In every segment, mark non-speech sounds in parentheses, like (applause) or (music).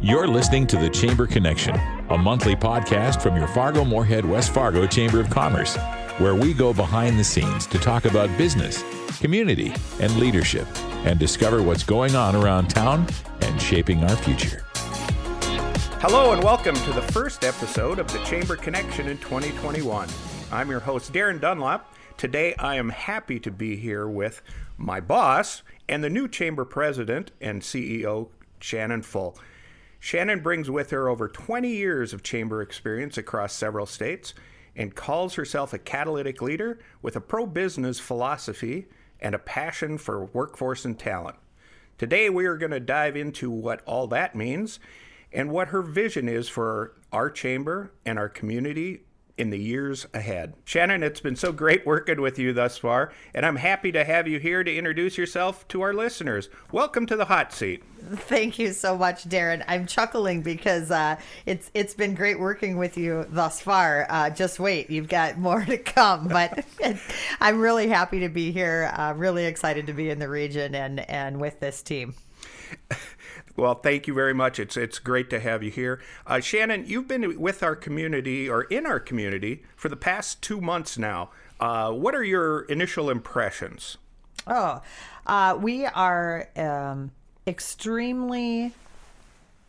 You're listening to The Chamber Connection, a monthly podcast from your Fargo Moorhead West Fargo Chamber of Commerce, where we go behind the scenes to talk about business, community, and leadership, and discover what's going on around town and shaping our future. Hello, and welcome to the first episode of The Chamber Connection in 2021. I'm your host, Darren Dunlop. Today, I am happy to be here with my boss and the new chamber president and CEO, Shannon Full. Shannon brings with her over 20 years of chamber experience across several states and calls herself a catalytic leader with a pro business philosophy and a passion for workforce and talent. Today, we are going to dive into what all that means and what her vision is for our chamber and our community in the years ahead. Shannon, it's been so great working with you thus far, and I'm happy to have you here to introduce yourself to our listeners. Welcome to the hot seat. Thank you so much, Darren. I'm chuckling because uh, it's it's been great working with you thus far. Uh, just wait, you've got more (laughs) to come. But (laughs) I'm really happy to be here. Uh, really excited to be in the region and and with this team. (laughs) Well, thank you very much. It's it's great to have you here, uh, Shannon. You've been with our community or in our community for the past two months now. Uh, what are your initial impressions? Oh, uh, we are um, extremely.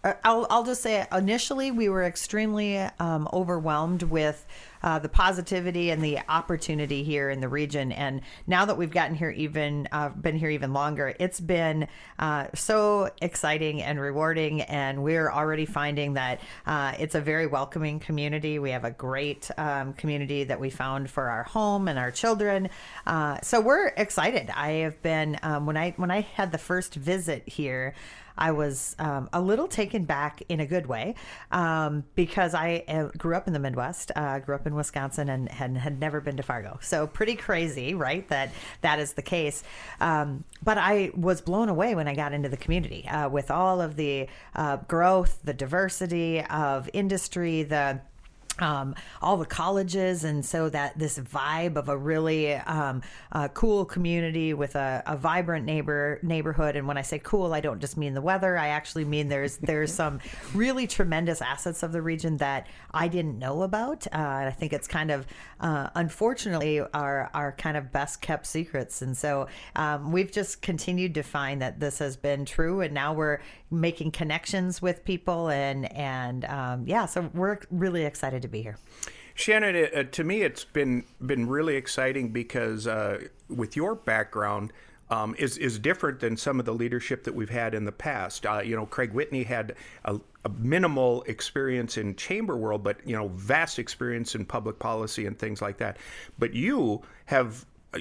Uh, I'll, I'll just say initially we were extremely um, overwhelmed with uh, the positivity and the opportunity here in the region. And now that we've gotten here even uh, been here even longer, it's been uh, so exciting and rewarding. And we're already finding that uh, it's a very welcoming community. We have a great um, community that we found for our home and our children. Uh, so we're excited. I have been um, when I when I had the first visit here. I was um, a little taken back in a good way um, because I uh, grew up in the Midwest, uh, grew up in Wisconsin, and, and, had never been to Fargo. So pretty crazy, right? That that is the case. Um, but I was blown away when I got into the community uh, with all of the uh, growth, the diversity of industry, the um, all the colleges, and so that this vibe of a really um, uh, cool community with a, a, vibrant neighbor neighborhood. And when I say cool, I don't just mean the weather. I actually mean there's (laughs) there's some really tremendous assets of the region that I didn't know about. Uh, I think it's kind of uh, unfortunately our our kind of best kept secrets. And so um, we've just continued to find that this has been true, and now we're making connections with people, and and um, yeah, so we're really excited to be here. Shannon, uh, to me, it's been been really exciting because uh, with your background. Um, is is different than some of the leadership that we've had in the past. Uh, you know, Craig Whitney had a, a, minimal experience in chamber world, but you know, vast experience in public policy and things like that. But you have uh,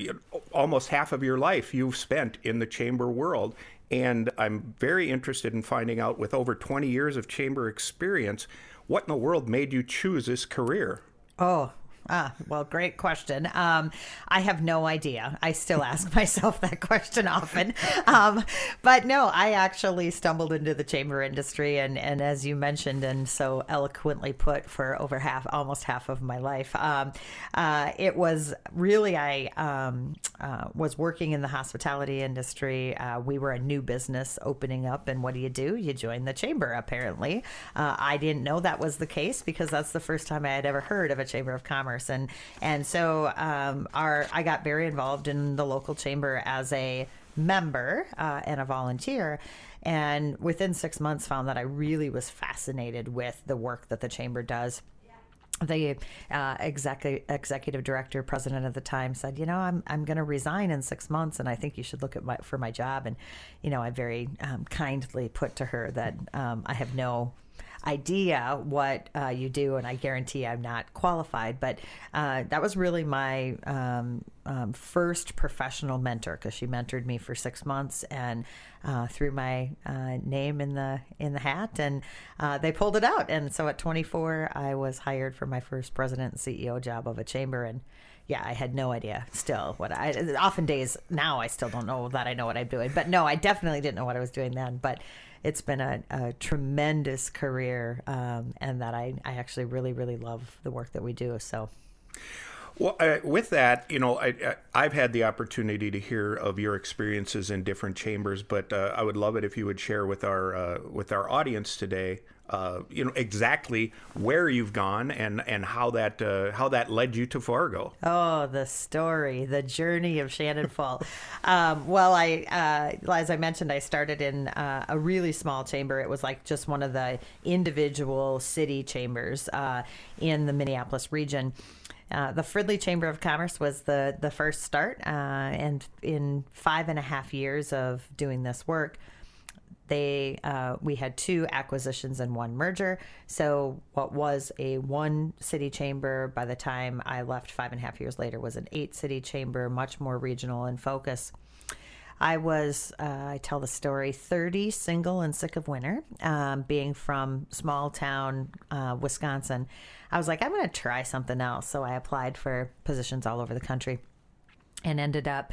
almost half of your life you've spent in the chamber world, and I'm very interested in finding out, with over 20 years of chamber experience, what in the world made you choose this career? Oh, Ah, well, great question. Um, I have no idea. I still ask (laughs) myself that question often. Um, but no, I actually stumbled into the chamber industry, and, and as you mentioned and so eloquently put, for over half, almost half of my life, um, uh, it was really I um, uh, was working in the hospitality industry. Uh, we were a new business opening up, and what do you do? You join the chamber. Apparently, uh, I didn't know that was the case because that's the first time I had ever heard of a chamber of commerce and and so um, our I got very involved in the local chamber as a member uh, and a volunteer. And within six months found that i really was fascinated with the work that the chamber does. The uh, executive executive director, president at the time, said, "You know, I'm I'm going to resign in six months, and I think you should look at my for my job." And you know, I very um, kindly put to her that um, I have no idea what uh, you do, and I guarantee I'm not qualified. But uh, that was really my um, um, first professional mentor because she mentored me for six months and uh, threw my uh, name in the in the hat, and uh, they pulled it out. And so at 24, I was hired for my first president and CEO job of a chamber, and yeah, I had no idea still what I often days now I still don't know that I know what I'm doing. But no, I definitely didn't know what I was doing then. But it's been a, a tremendous career um, and that I, I actually really, really love the work that we do. So. Well, uh, with that, you know, I, I, have had the opportunity to hear of your experiences in different chambers, but uh, I would love it if you would share with our uh, with our audience today, uh, you know, exactly where you've gone and and how that uh, how that led you to Fargo. Oh, the story, the journey of Shannon Full. um, well, I uh, as I mentioned, I started in a really small chamber. It was like just one of the individual city chambers in the Minneapolis region. Uh, the Fridley Chamber of Commerce was the the first start, uh, and in five and a half years of doing this work, they uh, we had two acquisitions and one merger. So what was a one city chamber by the time I left five and a half years later was an eight city chamber, much more regional in focus. I was, uh, I tell the story, 30, single and sick of winter, um, being from small town uh, Wisconsin. I was like, I'm going to try something else. So I applied for positions all over the country and ended up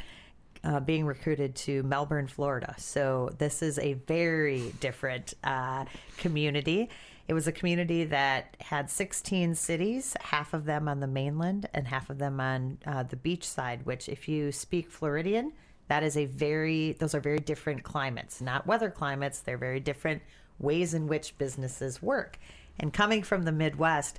uh, being recruited to Melbourne, Florida. So this is a very different uh, community. It was a community that had 16 cities, half of them on the mainland and half of them on uh, the beach side, which, if you speak Floridian, that is a very, those are very different climates, not weather climates. They're very different ways in which businesses work. And coming from the Midwest,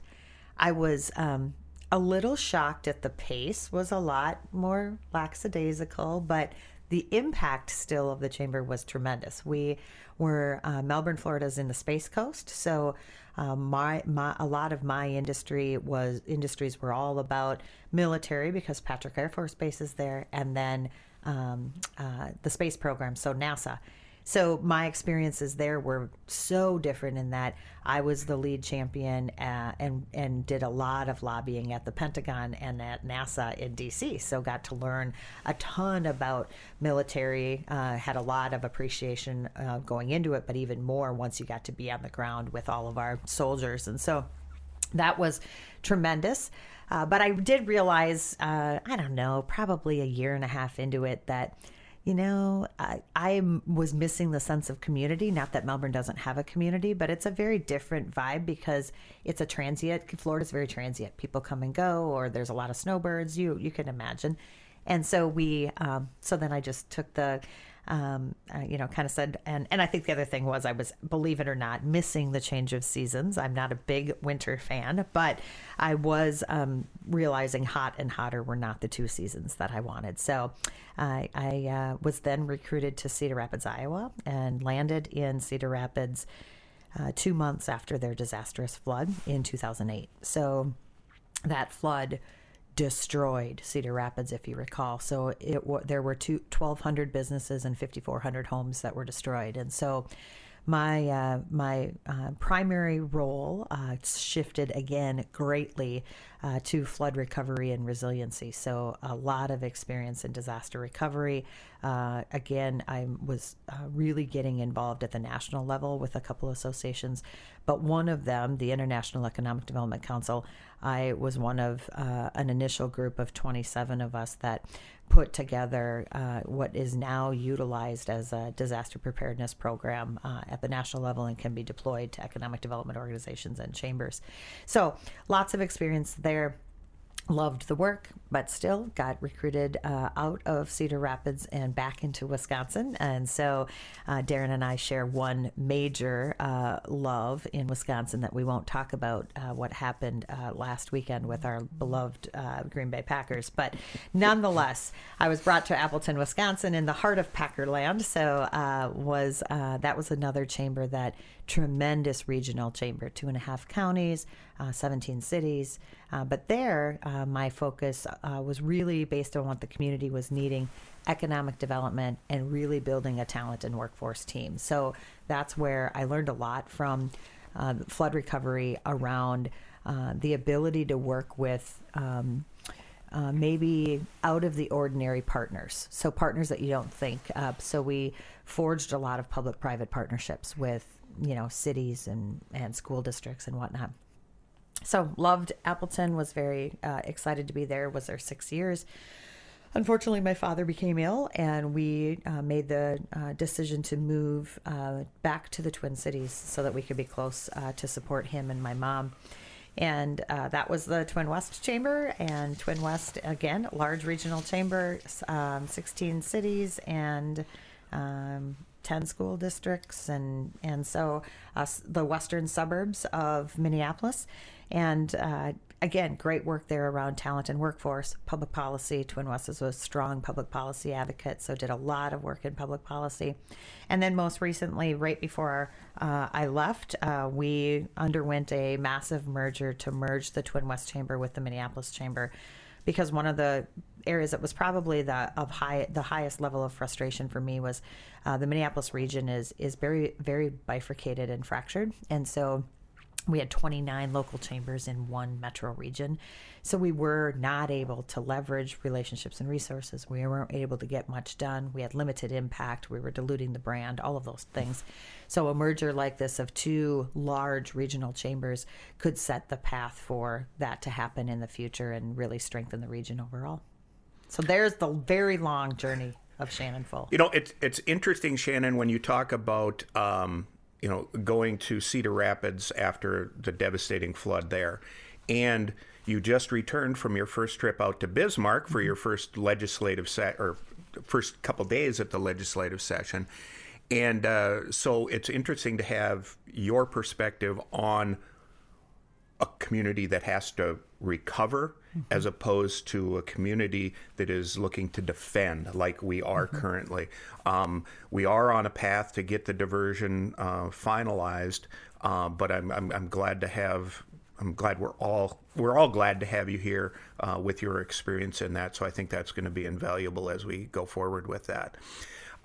I was um, a little shocked at the pace was a lot more lackadaisical, but the impact still of the chamber was tremendous. We were uh, Melbourne, Florida is in the Space Coast, so um, my, my a lot of my industry was industries were all about military because Patrick Air Force Base is there, and then um, uh, the space program, so NASA. So my experiences there were so different in that I was the lead champion uh, and and did a lot of lobbying at the Pentagon and at NASA in D.C. So got to learn a ton about military. Uh, had a lot of appreciation uh, going into it, but even more once you got to be on the ground with all of our soldiers. And so that was tremendous. Uh, but I did realize, uh, I don't know, probably a year and a half into it that you know, I, I was missing the sense of community. Not that Melbourne doesn't have a community, but it's a very different vibe because it's a transient. Florida's very transient. People come and go, or there's a lot of snowbirds. You you can imagine. And so we, um, so then I just took the um, uh, you know, kind of said, and and I think the other thing was I was, believe it or not, missing the change of seasons. I'm not a big winter fan, but I was um, realizing hot and hotter were not the two seasons that I wanted. So I, I uh, was then recruited to Cedar Rapids, Iowa, and landed in Cedar Rapids uh, two months after their disastrous flood in 2008. So that flood destroyed Cedar Rapids, if you recall. So it there were two, 1,200 businesses and 5,400 homes that were destroyed. And so my uh, my uh, primary role uh, shifted again greatly uh, to flood recovery and resiliency. So a lot of experience in disaster recovery. Uh, again, I was uh, really getting involved at the national level with a couple associations, but one of them, the International Economic Development Council, I was one of an initial group of 27 of us that put together uh, what is now utilized as a disaster preparedness program uh, at the national level and can be deployed to economic development organizations and chambers. So, lots of experience there loved the work, but still got recruited uh, out of Cedar Rapids and back into Wisconsin. And so uh, Darren and I share one major uh, love in Wisconsin that we won't talk about uh, what happened uh, last weekend with our beloved uh, Green Bay Packers. But nonetheless, I was brought to Appleton, Wisconsin in the heart of Packerland. So was that was another chamber that tremendous regional chamber, two and a half counties, 17 cities. but there, uh, my focus uh, was really based on what the community was needing economic development and really building a talent and workforce team. So that's where I learned a lot from uh, flood recovery around uh, the ability to work with. Um, uh, maybe out of the ordinary partners. So, partners that you don't think. Uh, so, we forged a lot of public private partnerships with, you know, cities and, and school districts and whatnot so loved Appleton. Was very uh, excited to be there. Was there six years. Unfortunately, my father became ill, and we uh, made the uh, decision to move uh, back to the Twin Cities so that we could be close uh, to support him and my mom And uh, that was the Twin West Chamber. And Twin West, again, large regional chamber, um, 16 cities and um, 10 school districts. And, and so uh, the western suburbs of Minneapolis. And uh, again, great work there around talent and workforce, public policy. Twin West is a strong public policy advocate, so did a lot of work in public policy. And then most recently, right before uh, I left, uh, we underwent a massive merger to merge the Twin West Chamber with the Minneapolis Chamber, because one of the areas that was probably the of high the highest level of frustration for me was uh, the Minneapolis region is is very very bifurcated and fractured, and so we had 29 local chambers in one metro region. So we were not able to leverage relationships and resources. We weren't able to get much done. We had limited impact. We were diluting the brand, all of those things. So a merger like this of two large regional chambers could set the path for that to happen in the future and really strengthen the region overall. So there's the very long journey of Shannon Full. You know, it's it's interesting, Shannon, when you talk about um, you know, going to Cedar Rapids after the devastating flood there. And you just returned from your first trip out to Bismarck for your first legislative set or first couple days at the legislative session. And uh, so it's interesting to have your perspective on a community that has to recover mm-hmm. as opposed to a community that is looking to defend like we are mm-hmm. currently. Um, we are on a path to get the diversion uh, finalized, uh, but I'm, I'm, I'm, glad to have. I'm glad we're all we're all glad to have you here uh, with your experience in that. So I think that's going to be invaluable as we go forward with that.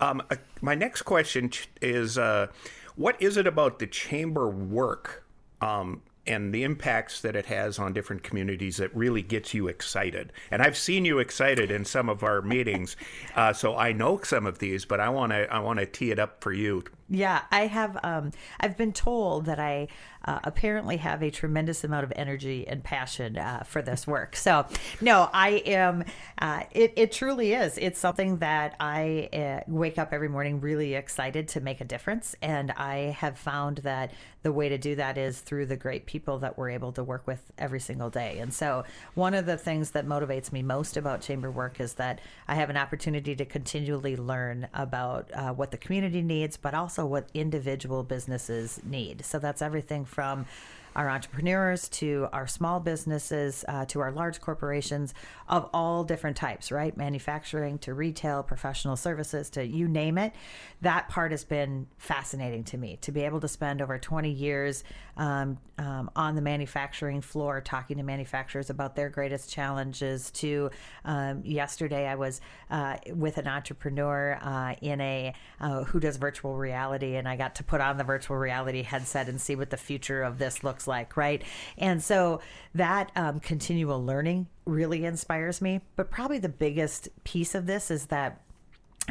Um, uh, my next question is, uh, what is it about the chamber work um, and the impacts that it has on different communities that really gets you excited. And I've seen you excited in some of our meetings, uh, so I know some of these, but I want to I want to tee it up for you. Yeah, I have. Um, I've been told that I uh, apparently have a tremendous amount of energy and passion uh, for this (laughs) work. So, no, I am. Uh, it, it truly is. It's something that I uh, wake up every morning really excited to make a difference. And I have found that the way to do that is through the great people that we're able to work with every single day. And so, one of the things that motivates me most about chamber work is that I have an opportunity to continually learn about uh, what the community needs, but also what individual businesses need. So, that's everything from our entrepreneurs to our small businesses uh, to our large corporations of all different types, right? Manufacturing to retail, professional services to you name it. That part has been fascinating to me to be able to spend over 20 years um, um, on the manufacturing floor talking to manufacturers about their greatest challenges. To um, yesterday, I was uh, with an entrepreneur uh, in a uh, who does virtual reality, and I got to put on the virtual reality headset and see what the future of this looks looks like, right? And so that um, continual learning really inspires me. But probably the biggest piece of this is that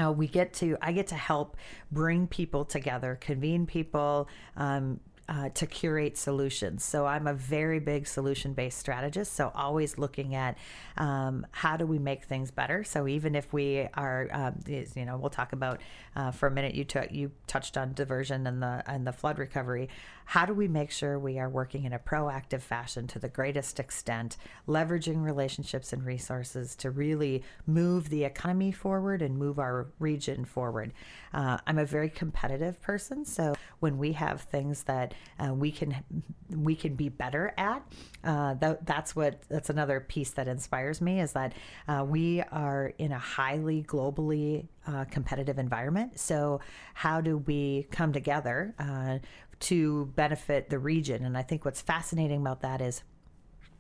uh, we get to i get to help bring people together convene people um, uh, to curate solutions. So I'm a very big solution based strategist. So always looking at um, how do we make things better. So even if we are, uh, you know, we'll talk about uh, for a minute. You took you touched on diversion and the and the flood recovery. How do we make sure we are working in a proactive fashion to the greatest extent, leveraging relationships and resources to really move the economy forward and move our region forward? Uh, I'm a very competitive person, so when we have things that uh, we can we can be better at, uh, that, that's what that's another piece that inspires me is that uh, we are in a highly globally uh, competitive environment. So how do we come together uh, to benefit the region? And I think what's fascinating about that is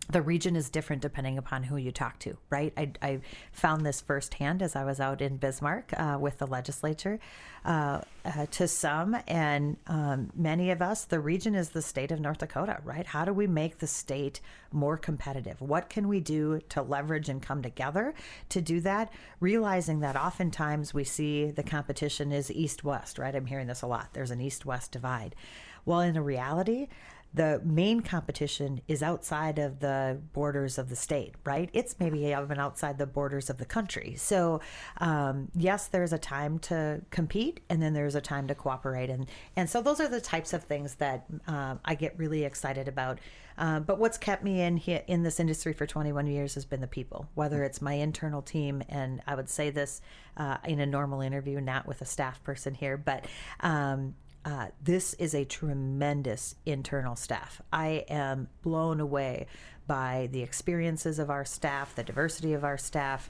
the region is different depending upon who you talk to, right? I, I found this firsthand as I was out in Bismarck uh, with the legislature. Uh, uh, to some, and um, many of us, the region is the state of North Dakota, right? How do we make the state more competitive? What can we do to leverage and come together to do that? Realizing that oftentimes we see the competition is east west, right? I'm hearing this a lot. There's an east west divide. Well, in a reality, the main competition is outside of the borders of the state, right? It's maybe even outside the borders of the country. So, um, yes, there's a time to compete, and then there's a time to cooperate, and and so those are the types of things that uh, I get really excited about. Uh, but what's kept me in here in this industry for 21 years has been the people, whether it's my internal team, and I would say this uh, in a normal interview, not with a staff person here, but um, uh, this is a tremendous internal staff. I am blown away by the experiences of our staff, the diversity of our staff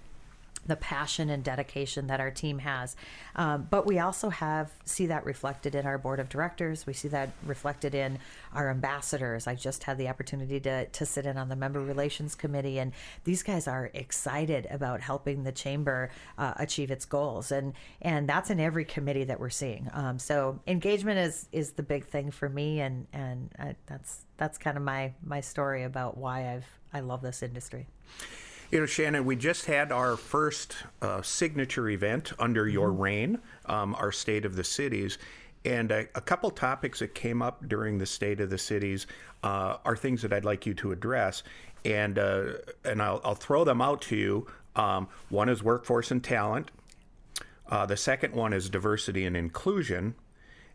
the passion and dedication that our team has. Um, but we also have see that reflected in our board of directors. We see that reflected in our ambassadors. I just had the opportunity to to sit in on the member relations committee, and these guys are excited about helping the chamber uh, achieve its goals, and and that's in every committee that we're seeing. Um, so engagement is is the big thing for me, and and I, that's that's kind of my my story about why I've I love this industry. You know, Shannon, we just had our first uh, signature event under your mm-hmm. reign, um, our State of the Cities. And a, a, couple topics that came up during the State of the Cities uh, are things that I'd like you to address. And, uh, and I'll, I'll, throw them out to you. Um, one is workforce and talent, uh, the second one is diversity and inclusion.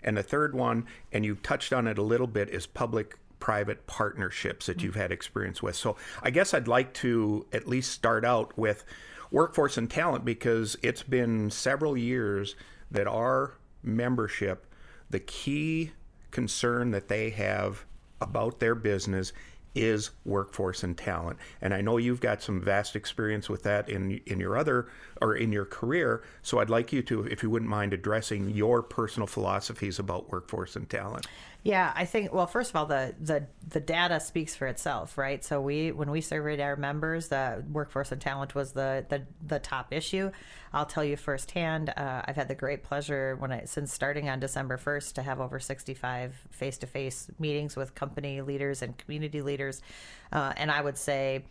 And the third one, and you touched on it a little bit, is public private partnerships that mm. you've had experience with. So I guess I'd like to at least start out with workforce and talent because it's been several years that our membership, the key concern that they have about their business is workforce and talent. And I know you've got some vast experience with that in in your other or in your career. So I'd like you to, if you wouldn't mind, addressing your personal philosophies about workforce and talent. Yeah, I think well, first of all, the the the data speaks for itself, right? So we when we surveyed our members, the workforce and talent was the the, the top issue. I'll tell you firsthand. Uh, I've had the great pleasure when I since starting on December first to have over sixty five face to face meetings with company leaders and community leaders, uh, and I would say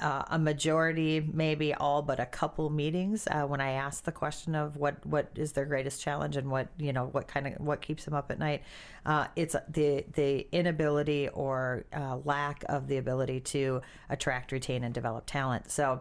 uh, a majority, maybe all but a couple meetings uh, when I asked the question of what what is their greatest challenge and what you know what kind of what keeps them up at night. Uh, it's the the inability or uh, lack of the ability to attract, retain, and develop talent. So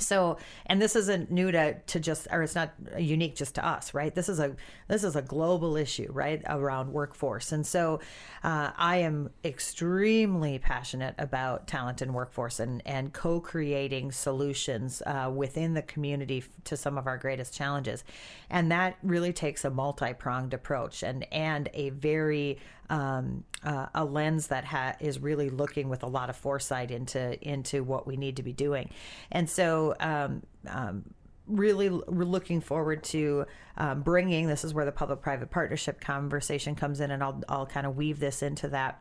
so and this isn't new to, to just or it's not unique just to us right? This is a this is a global issue right around workforce. And so uh, i am extremely passionate about talent and workforce and and co-creating solutions uh, within the community to some of our greatest challenges. And that really takes a multi-pronged approach and and a very um, uh, a lens that ha- is really looking with a lot of foresight into into what we need to be doing, and so. Um, um, really looking forward to um, bringing this is where the public private partnership conversation comes in and I'll, I'll kind of weave this into that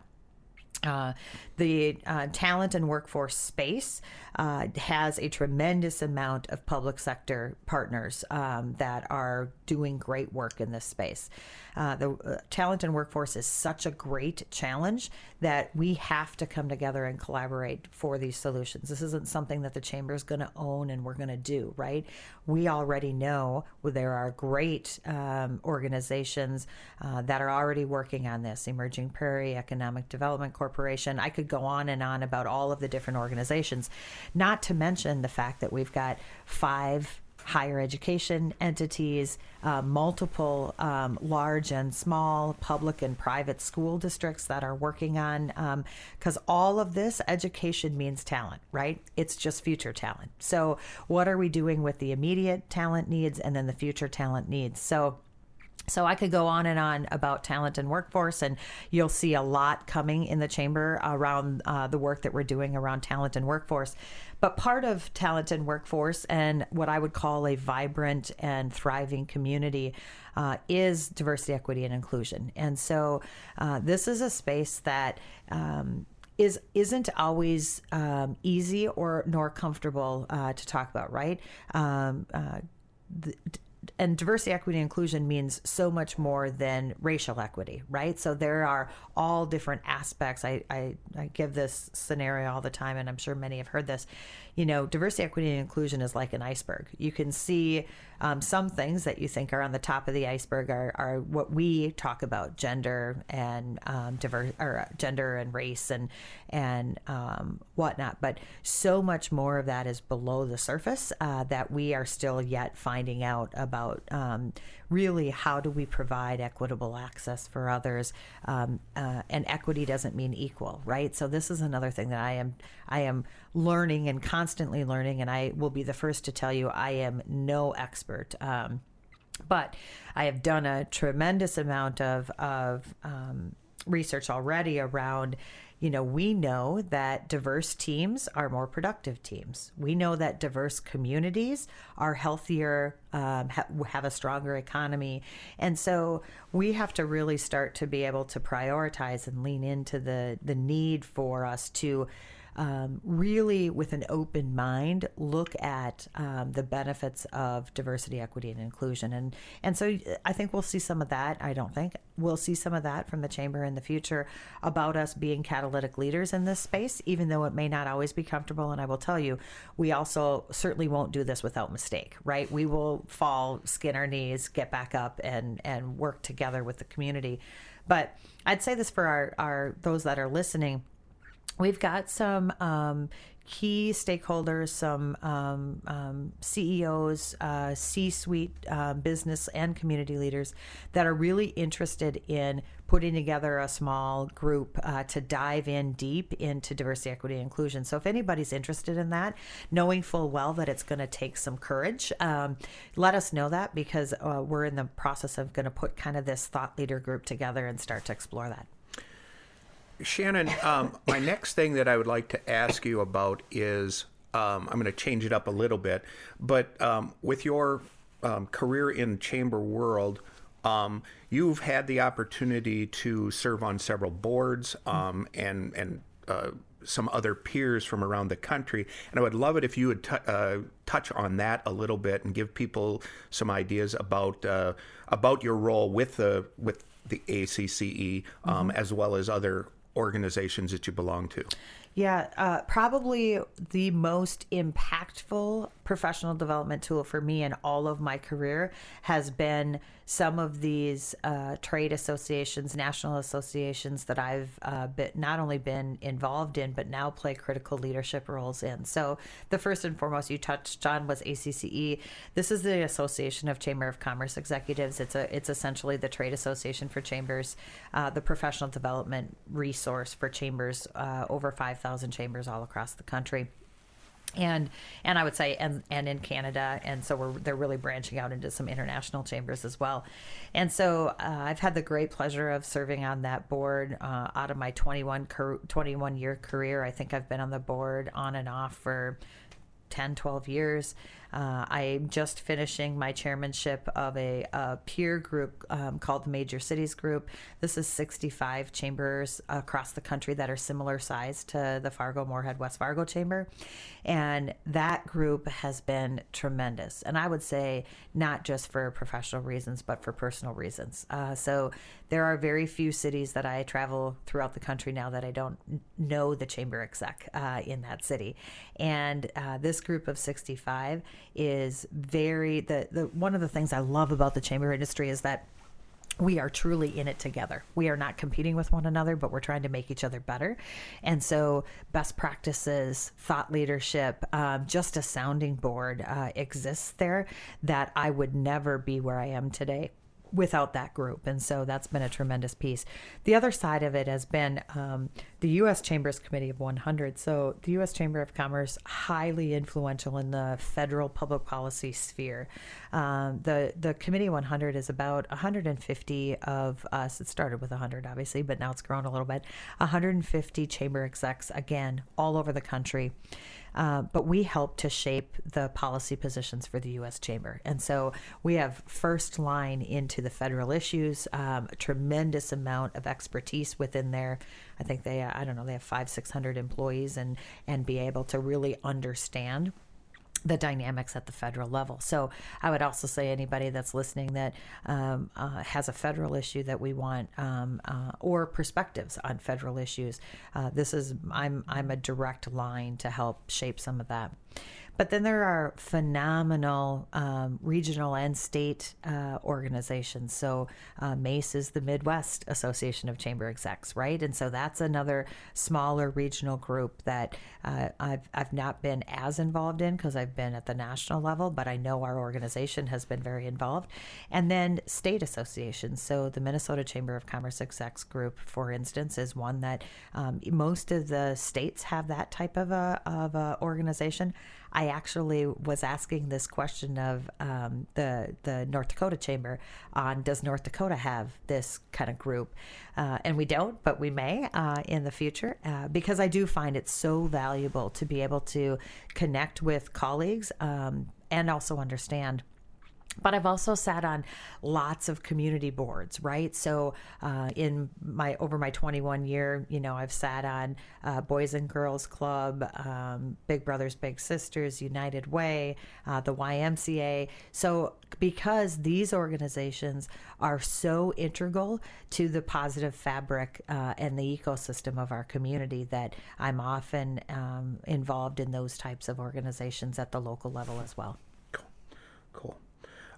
uh, the uh, talent and workforce space uh, has a tremendous amount of public sector partners um, that are doing great work in this space. Uh, the uh, talent and workforce is such a great challenge that we have to come together and collaborate for these solutions. This isn't something that the chamber is going to own and we're going to do, right? We already know there are great um, organizations uh, that are already working on this Emerging Prairie Economic Development Corporation. I could go on and on about all of the different organizations, not to mention the fact that we've got five higher education entities, uh, multiple um, large and small public and private school districts that are working on, because um, all of this education means talent, right? It's just future talent. So, what are we doing with the immediate talent needs and then the future talent needs? So, so I could go on and on about talent and workforce, and you'll see a lot coming in the chamber around uh, the work that we're doing around talent and workforce. But part of talent and workforce and what I would call a vibrant and thriving community uh, is diversity, equity, and inclusion. And so uh, this is a space that um, is isn't always um, easy or nor comfortable uh, to talk about, right? Um, uh, and diversity, equity, inclusion means so much more than racial equity, right? So there are all different aspects. I, I, I give this scenario all the time, and I'm sure many have heard this. You know, diversity, equity, and inclusion is like an iceberg. You can see um, some things that you think are on the top of the iceberg are, are what we talk about: gender and um, diverse, or uh, gender and race and and um, whatnot. But so much more of that is below the surface uh, that we are still yet finding out about. Really, how do we provide equitable access for others? Um, uh, and equity doesn't mean equal, right? So this is another thing that I am I am learning and constantly learning, and I will be the first to tell you I am no expert. Um, but I have done a tremendous amount of of um, research already around you know, we know that diverse teams are more productive teams. We know that diverse communities are healthier, um, ha- have a stronger economy. And so we have to really start to be able to prioritize and lean into the, the need for us to um, really, with an open mind, look at um, the benefits of diversity, equity, and inclusion. And and so I think we'll see some of that. I don't think we'll see some of that from the chamber in the future about us being catalytic leaders in this space, even though it may not always be comfortable. And I will tell you, we also certainly won't do this without mistake. Right? We will fall, skin our knees, get back up, and and work together with the community. But I'd say this for our, our those that are listening we've got some um, key stakeholders, some um, um, CEOs, uh, C suite uh, business and community leaders that are really interested in putting together a small group uh, to dive in deep into diversity, equity, and inclusion. So, if anybody's interested in that, knowing full well that it's going to take some courage, um, let us know that because uh, we're in the process of going to put kind of this thought leader group together and start to explore that. Shannon, um, my next thing that I would like to ask you about is um, I'm going to change it up a little bit, but um, with your um, career in chamber world, um, you've had the opportunity to serve on several boards um, and and uh, some other peers from around the country, and I would love it if you would t- uh, touch on that a little bit and give people some ideas about uh, about your role with the with the ACCE um, mm-hmm. as well as other organizations that you belong to? Yeah, uh, probably the most impactful professional development tool for me in all of my career has been some of these uh, trade associations, national associations that I've uh, been, not only been involved in, but now play critical leadership roles in. So, the first and foremost you touched on was ACCE. This is the Association of Chamber of Commerce Executives. It's a it's essentially the trade association for chambers, uh, the professional development resource for chambers, uh, over 5,000 chambers all across the country and and I would say and and in Canada and so we're they're really branching out into some international chambers as well. And so uh, I've had the great pleasure of serving on that board uh, out of my 21 21 year career. I think I've been on the board on and off for 10 12 years uh, I'm just finishing my chairmanship of a, a peer group um, called the Major Cities Group. This is 65 chambers across the country that are similar size to the Fargo Moorhead West Fargo Chamber. And that group has been tremendous. And I would say not just for professional reasons, but for personal reasons. Uh, so there are very few cities that I travel throughout the country now that I don't know the chamber exec uh, in that city. And uh, this group of 65 is very the, the one of the things I love about the chamber industry is that we are truly in it together. We are not competing with one another, but we're trying to make each other better. And so, best practices, thought leadership, um, just a sounding board uh, exists there that I would never be where I am today without that group. And so that's been a tremendous piece. The other side of it has been um, the U.S. Chambers Committee of 100. So the U.S. Chamber of Commerce, highly influential in the federal public policy sphere. Um, the, the Committee 100 is about 150 of us. It started with 100, obviously, but now it's grown a little bit. 150 chamber execs, again, all over the country. Uh, but we help to shape the policy positions for the U.S. Chamber. And so we have first line into the federal issues, um, a tremendous amount of expertise within there. I think they, I don't know, they have five, 600 employees and, and be able to really understand the dynamics at the federal level. So I would also say anybody that's listening that um, uh, has a federal issue that we want um, uh, or perspectives on federal issues, uh, this is I'm I'm a direct line to help shape some of that. But then there are phenomenal um, regional and state uh, organizations. So uh, MACE is the Midwest Association of Chamber Execs, right? And so that's another smaller regional group that uh, I've, I've not been as involved in because I've been at the national level, but I know our organization has been very involved. And then state associations. So the Minnesota Chamber of Commerce Execs group, for instance, is one that um, most of the states have that type of a, of a organization. I actually was asking this question of um, the the North Dakota Chamber on does North Dakota have this kind of group, uh, and we don't, but we may uh, in the future uh, because I do find it so valuable to be able to connect with colleagues um, and also understand but I've also sat on lots of community boards, right? So uh, in my over my 21 year, you know, I've sat on uh, Boys and Girls Club, um, Big Brothers Big Sisters, United Way, uh, the YMCA. So because these organizations are so integral to the positive fabric uh, and the ecosystem of our community, that I'm often um, involved in those types of organizations at the local level as well. Cool. Cool.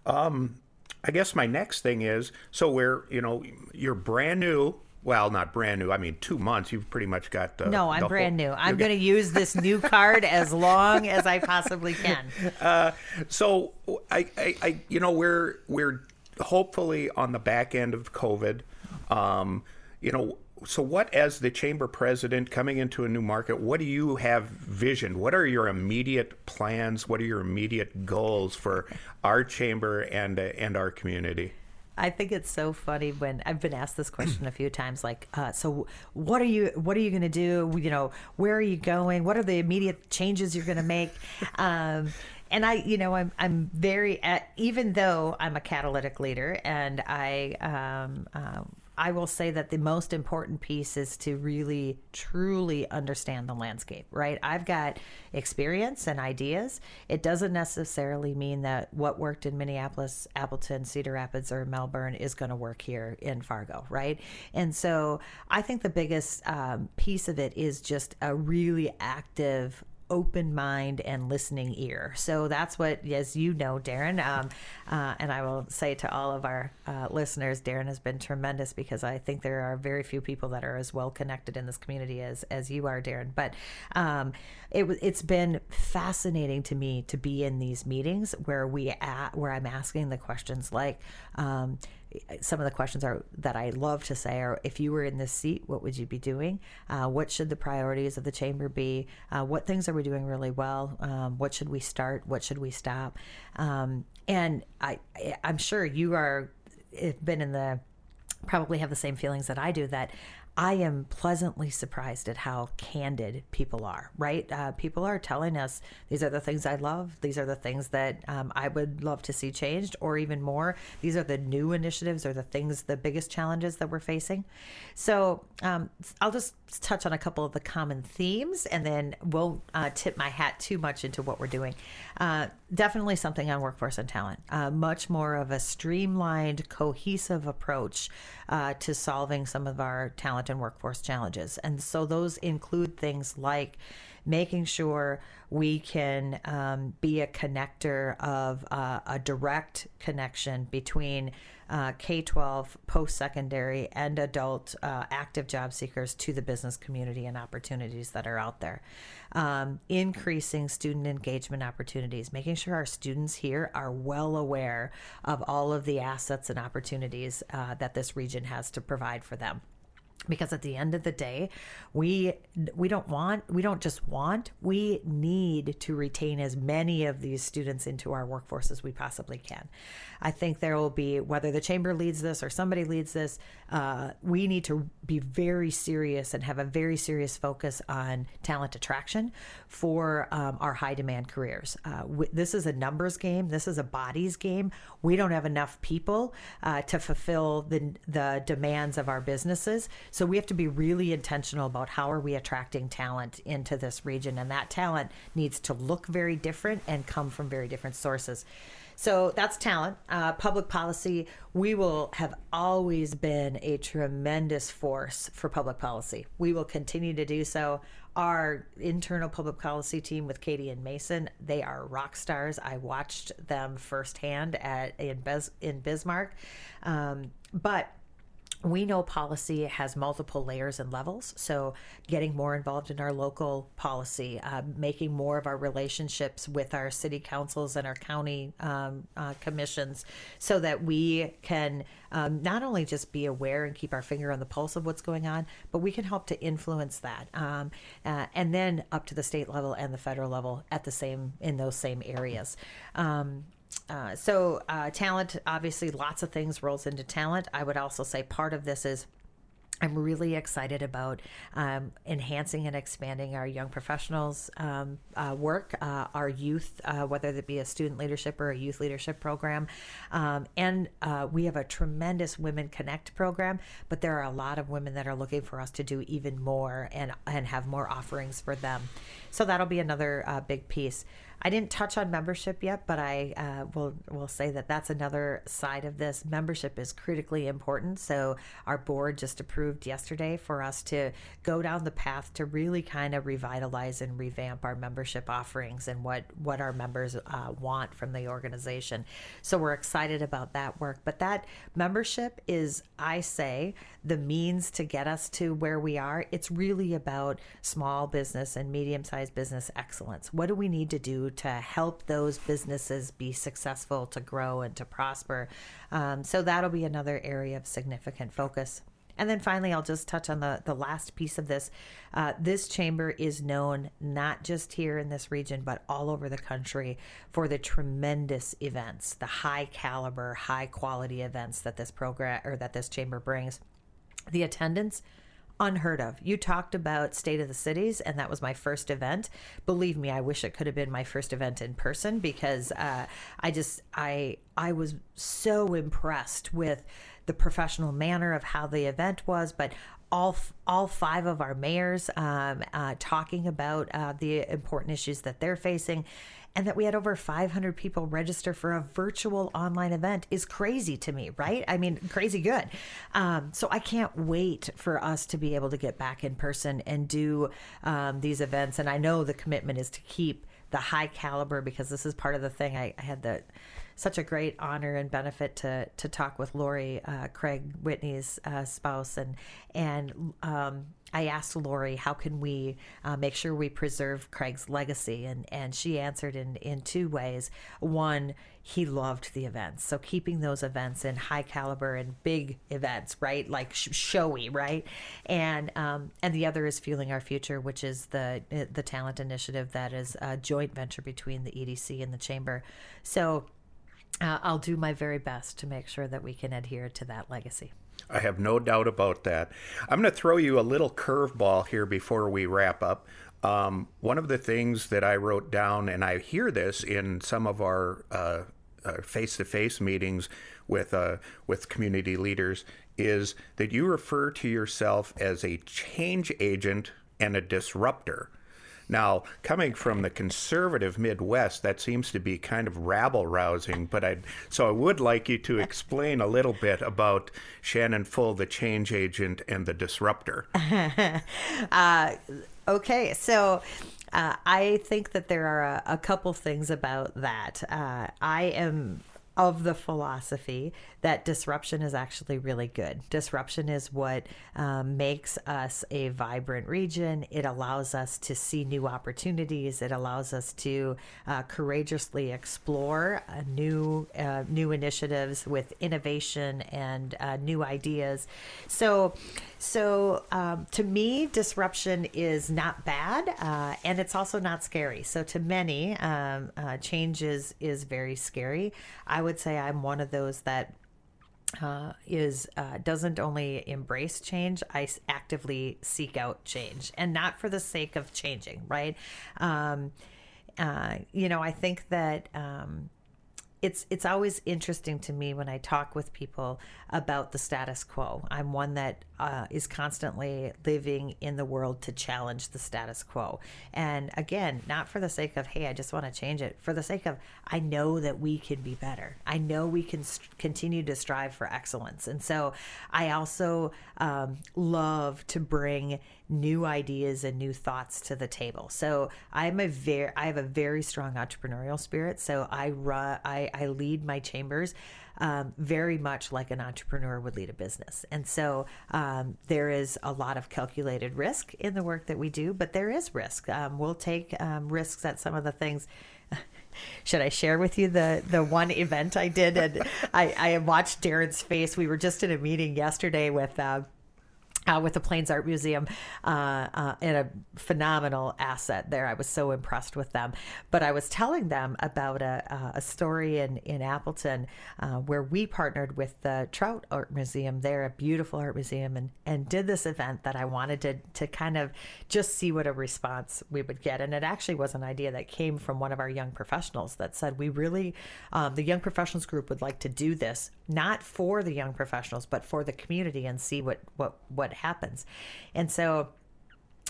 Um, I guess my next thing is so we're you know you're brand new. Well, not brand new. I mean, two months. You've pretty much got the. No, I'm the brand whole- new. I'm going to use this new (laughs) card as long as I possibly can. (laughs) Uh, so I, I, I, you know, we're we're hopefully on the back end of COVID. Um, you know, so what as the chamber president coming into a new market, what do you have vision? What are your immediate plans? What are your immediate goals for our chamber and uh, and our community? I think it's so funny when I've been asked this question a few times. Like, uh, so what are you what are you going to do? You know, where are you going? What are the immediate changes you're going to make? (laughs) Um, and I, you know, I'm I'm very uh, even though I'm a catalytic leader, and I um, uh, I will say that the most important piece is to really truly understand the landscape, right? I've got experience and ideas. It doesn't necessarily mean that what worked in Minneapolis, Appleton, Cedar Rapids, or Melbourne is going to work here in Fargo, right? And so I think the biggest um, piece of it is just a really active open mind and listening ear. So that's what, as you know, Darren, um, uh, and I will say to all of our uh, listeners, Darren has been tremendous because I think there are very few people that are as well connected in this community as as you are, Darren. But um, it it's been fascinating to me to be in these meetings where we at where I'm asking the questions like. Um, some of the questions are that I love to say are if you were in this seat, what would you be doing? Uh, what should the priorities of the chamber be? Uh, what things are we doing really well? Um, what should we start? What should we stop? Um, and I, I'm sure you are have been in the probably have the same feelings that I do that I am pleasantly surprised at how candid people are, right? Uh, people are telling us these are the things I love, these are the things that um, I would love to see changed, or even more, these are the new initiatives or the things, the biggest challenges that we're facing. So um, I'll just touch on a couple of the common themes and then we'll uh, tip my hat too much into what we're doing. Uh, definitely something on workforce and talent, uh, much more of a streamlined, cohesive approach uh, to solving some of our talent and workforce challenges. And so those include things like making sure we can um, be a connector of uh, a direct connection between uh, K 12, post secondary, and adult uh, active job seekers to the business community and opportunities that are out there. Um, increasing student engagement opportunities, making sure our students here are well aware of all of the assets and opportunities uh, that this region has to provide for them because at the end of the day we we don't want we don't just want we need to retain as many of these students into our workforce as we possibly can. I think there will be whether the chamber leads this or somebody leads this uh, we need to be very serious and have a very serious focus on talent attraction for um, our high demand careers. Uh, this is a numbers game. This is a bodies game. We don't have enough people uh, to fulfill the the demands of our businesses So we have to be really intentional about how are we attracting talent into this region, and that talent needs to look very different and come from very different sources. So that's talent. Uh, public policy, we will have always been a tremendous force for public policy. We will continue to do so. Our internal public policy team with Katie and Mason, they are rock stars. I watched them firsthand at in, Bis- in Bismarck. Um, but we know policy has multiple layers and levels. So, getting more involved in our local policy, uh, making more of our relationships with our city councils and our county um, uh, commissions so that we can um, not only just be aware and keep our finger on the pulse of what's going on, but we can help to influence that. Um, uh, and then up to the state level and the federal level at the same, in those same areas. Uh, so uh, talent, obviously, lots of things rolls into talent. I would also say part of this is I'm really excited about um, enhancing and expanding our young professionals um, uh, work, uh, our youth, uh, whether it be a student leadership or a youth leadership program. Um, and uh, we have a tremendous Women Connect program, but there are a lot of women that are looking for us to do even more and, and have more offerings for them. So that'll be another uh, big piece. I didn't touch on membership yet, but I uh, will will say that that's another side of this. Membership is critically important. So our board just approved yesterday for us to go down the path to really kind of revitalize and revamp our membership offerings and what what our members uh, want from the organization. So we're excited about that work. But that membership is, I say, the means to get us to where we are. It's really about small business and medium sized business excellence. What do we need to do to help those businesses be successful, to grow, and to prosper? Um, so that'll be another area of significant focus. And then finally, I'll just touch on the, the last piece of this. Uh, this chamber is known not just here in this region, but all over the country for the tremendous events, the high caliber, high quality events that this program or that this chamber brings. The attendance unheard of. You talked about State of the Cities, and that was my first event. Believe me, I wish it could have been my first event in person because uh, I just I I was so impressed with the professional manner of how the event was, but all all five of our mayors um, uh, talking about uh, the important issues that they're facing, and that we had over 500 people register for a virtual online event is crazy to me, right? I mean, crazy good. Um, so I can't wait for us to be able to get back in person and do um, these events. And I know the commitment is to keep the high caliber because this is part of the thing. I, I had the such a great honor and benefit to to talk with Lori uh, Craig Whitney's uh, spouse. And and um, I asked Lori how can we uh, make sure we preserve Craig's legacy? And and she answered in in two ways. One, he loved the events, so keeping those events in high caliber and big events, right, like sh- showy, right, and um, and the other is fueling our future, which is the the talent initiative that is a joint venture between the EDC and the chamber. So uh, I'll do my very best to make sure that we can adhere to that legacy. I have no doubt about that. I'm going to throw you a little curveball here before we wrap up. Um, one of the things that I wrote down, and I hear this in some of our face to face meetings with uh, with community leaders, is that you refer to yourself as a change agent and a disruptor. Now, coming from the conservative Midwest, that seems to be kind of rabble rousing. But I, so I would like you to explain a little bit about Shannon Full, the change agent, and the disruptor. (laughs) uh, okay, so. Uh, I think that there are a, a couple things about that. Uh, I am of the philosophy that disruption is actually really good. Disruption is what um, makes us a vibrant region. It allows us to see new opportunities. It allows us to uh, courageously explore uh, new uh, new initiatives with innovation and uh, new ideas. So, so um, to me, disruption is not bad, uh, and it's also not scary. So to many, um, change is is very scary. I would say I'm one of those that uh, is uh, doesn't only embrace change i actively seek out change and not for the sake of changing right? Um, uh, you know i think that um, it's it's always interesting to me when I talk with people about the status quo. I'm one that uh, is constantly living in the world to challenge the status quo, and again, not for the sake of hey, I just want to change it. For the sake of I know that we can be better. I know we can st- continue to strive for excellence, and so I also um, love to bring new ideas and new thoughts to the table. So I'm a very I have a very strong entrepreneurial spirit. So I run I, I lead my chambers um, very much like an entrepreneur would lead a business. And so um, there is a lot of calculated risk in the work that we do, but there is risk. Um, we'll take um, risks at some of the things (laughs) should I share with you the the one event I did? And (laughs) I, I watched Darren's face. We were just in a meeting yesterday with uh, uh, with the Plains Art Museum uh, uh, and a phenomenal asset there. I was so impressed with them. But I was telling them about a, a story in, in Appleton uh, where we partnered with the Trout Art Museum there, a beautiful art museum, and, and did this event that I wanted to, to kind of just see what a response we would get. And it actually was an idea that came from one of our young professionals that said, We really, um, the young professionals group would like to do this, not for the young professionals, but for the community and see what, what, what happens. And so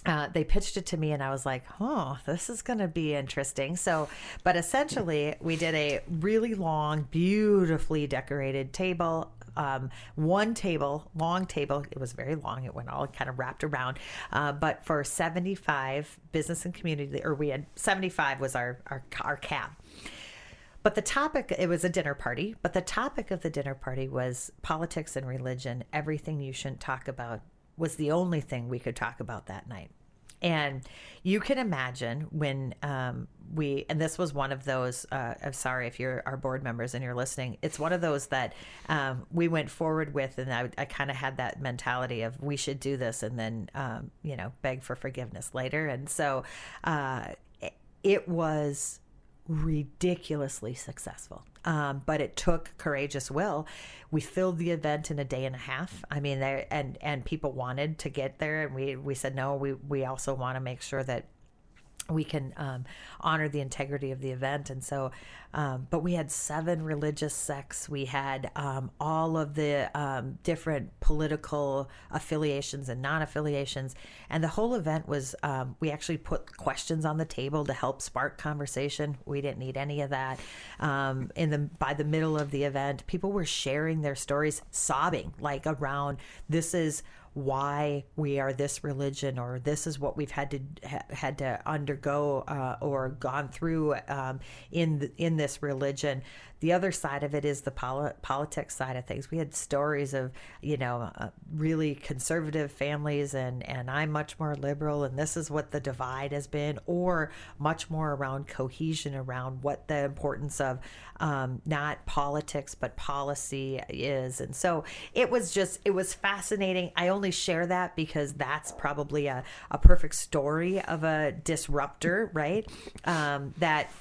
uh, they pitched it to me and I was like, oh, this is going to be interesting. So, but essentially, we did a really long, beautifully decorated table. Um, one table, long table. It was very long. It went all kind of wrapped around. Uh, but for 75 business and community, or we had 75 was our, our, our cap. But the topic, it was a dinner party, but the topic of the dinner party was politics and religion, everything you shouldn't talk about was the only thing we could talk about that night. And you can imagine when um, we, and this was one of those, uh, I'm sorry if you're our board members and you're listening, it's one of those that um, we went forward with. And I, I kind of had that mentality of we should do this and then, um, you know, beg for forgiveness later. And so uh, it was ridiculously successful. Um, but it took courageous will. We filled the event in a day and a half. I mean, there and and people wanted to get there, and we we said no. We we also want to make sure that we can um, honor the integrity of the event. And so, um, but we had seven religious sects. We had um, all of the um, different political affiliations and non affiliations. And the whole event was, um, we actually put questions on the table to help spark conversation. We didn't need any of that. Um, in the, by the middle of the event, people were sharing their stories, sobbing like around this is why we are this religion or this is what we've had to ha, had to undergo uh, or gone through um, in the, in this religion the other side of it is the poli- politics side of things. We had stories of, you know, uh, really conservative families, and and I'm much more liberal, and this is what the divide has been, or much more around cohesion, around what the importance of um, not politics but policy is, and so it was just it was fascinating. I only share that because that's probably a, a perfect story of a disruptor, right? Um, that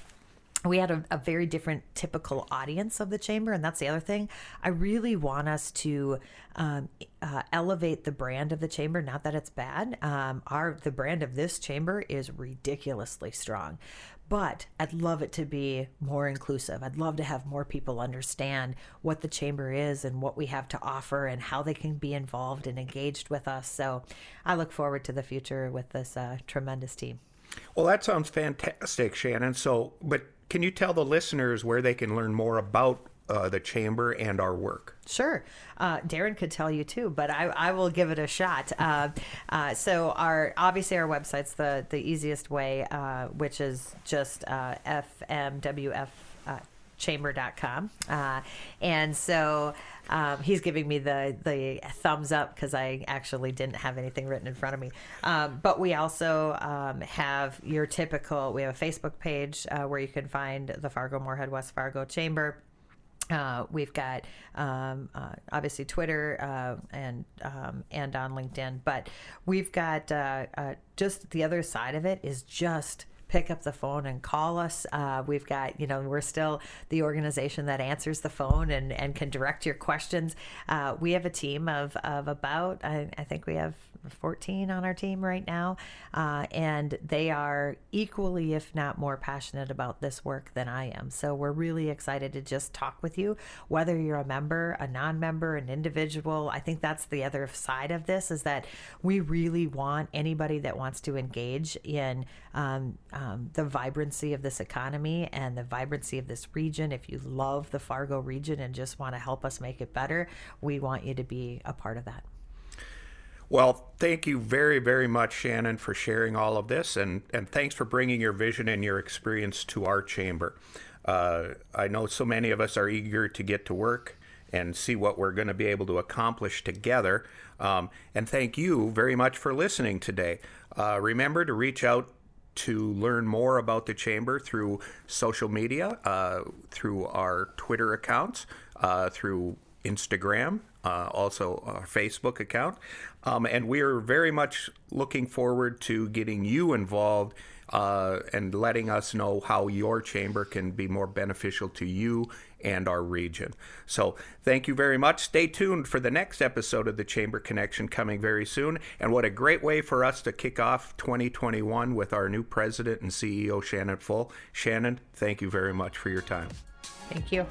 we had a, a, very different typical audience of the chamber and that's the other thing. I really want us to um, uh, elevate the brand of the chamber not that it's bad. Um, our the brand of this chamber is ridiculously strong but i'd love it to be more inclusive. I'd love to have more people understand what the chamber is and what we have to offer and how they can be involved and engaged with us. So i look forward to the future with this uh, tremendous team. Well that sounds fantastic shannon. So but can you tell the listeners where they can learn more about uh, the chamber and our work? Sure. Uh, Darren could tell you too, but I, I will give it a shot. Uh, uh so our obviously our website's the the easiest way, uh, which is just uh, fmwf chamber.com. Uh, and so um, he's giving me the, the thumbs up because I actually didn't have anything written in front of me. Um, but we also um, have your typical, we have a Facebook page uh, where you can find the Fargo Moorhead West Fargo Chamber. Uh, we've got um, uh, obviously Twitter uh, and um, and on LinkedIn, but we've got uh, uh, just the other side of it is just pick up the phone and call us. Uh, we've got, you know, we're still the organization that answers the phone and, and can direct your questions. Uh, we have a team of, of about, I, I think we have 14 on our team right now, uh, and they are equally, if not more, passionate about this work than I am. So we're really excited to just talk with you, whether you're a member, a non-member, an individual. I think that's the other side of this is that we really want anybody that wants to engage in um, um, the vibrancy of this economy and the vibrancy of this region. If you love the Fargo region and just want to help us make it better, we want you to be a part of that. Well, thank you very, very much, Shannon, for sharing all of this, and, and thanks for bringing your vision and your experience to our chamber. Uh, I know so many of us are eager to get to work and see what we're going to be able to accomplish together. Um, and thank you very much for listening today. Uh, remember to reach out to learn more about the chamber through social media, uh, through our Twitter accounts, uh, through Instagram, uh, also our Facebook account. Um, and we are very much looking forward to getting you involved uh, and letting us know how your chamber can be more beneficial to you and our region. So, thank you very much. Stay tuned for the next episode of the Chamber Connection coming very soon. And what a great way for us to kick off 2021 with our new president and CEO, Shannon Full. Shannon, thank you very much for your time. Thank you.